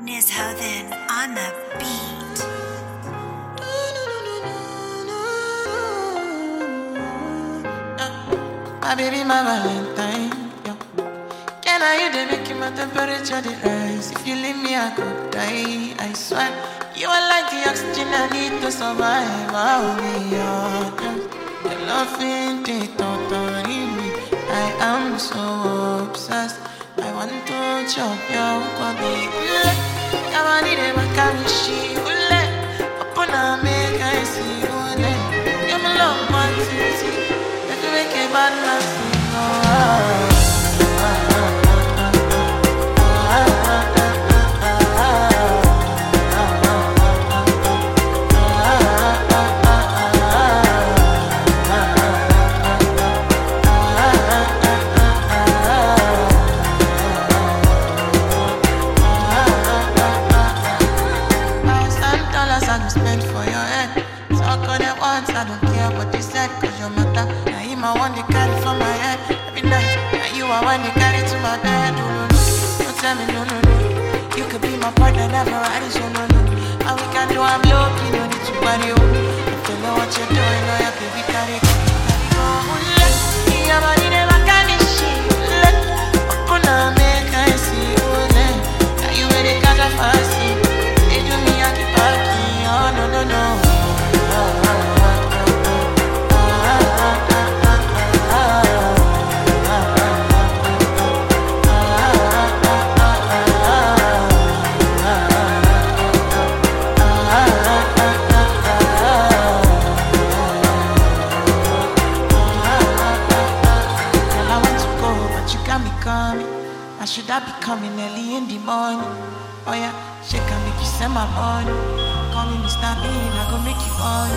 Nizhoven on the beat. My baby, my Valentine. Yo. Can I you they make my temperature rise? If you leave me, I could die. I swear, you are like the oxygen I need to survive. I'll be. Your the totally me. I am so obsessed. I want to chop your kwabi. Come on, need a carry ule. Upon a make I see ule. I go spend for your head. Talk all that once, I don't care what they said. Cause your matter, now him I want to carry for my head. Every night, now you I want to carry to my bed. Oh, no, no. Don't tell me no, no, no. You could be my partner, never it, so no, no. All we can do, I'm low, you no need to worry. Oh. Should I be coming early in the morning? Oh yeah, she can make you send my money. Call me Mr. Bean, I go make you money.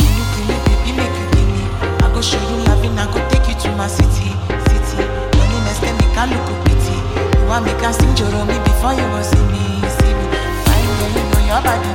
Me, give me, baby, make you me. I go show you loving, I go take you to my city, city. Next time, make I look pity. You want me can sing Joro me before you go see me, see me. You know your body,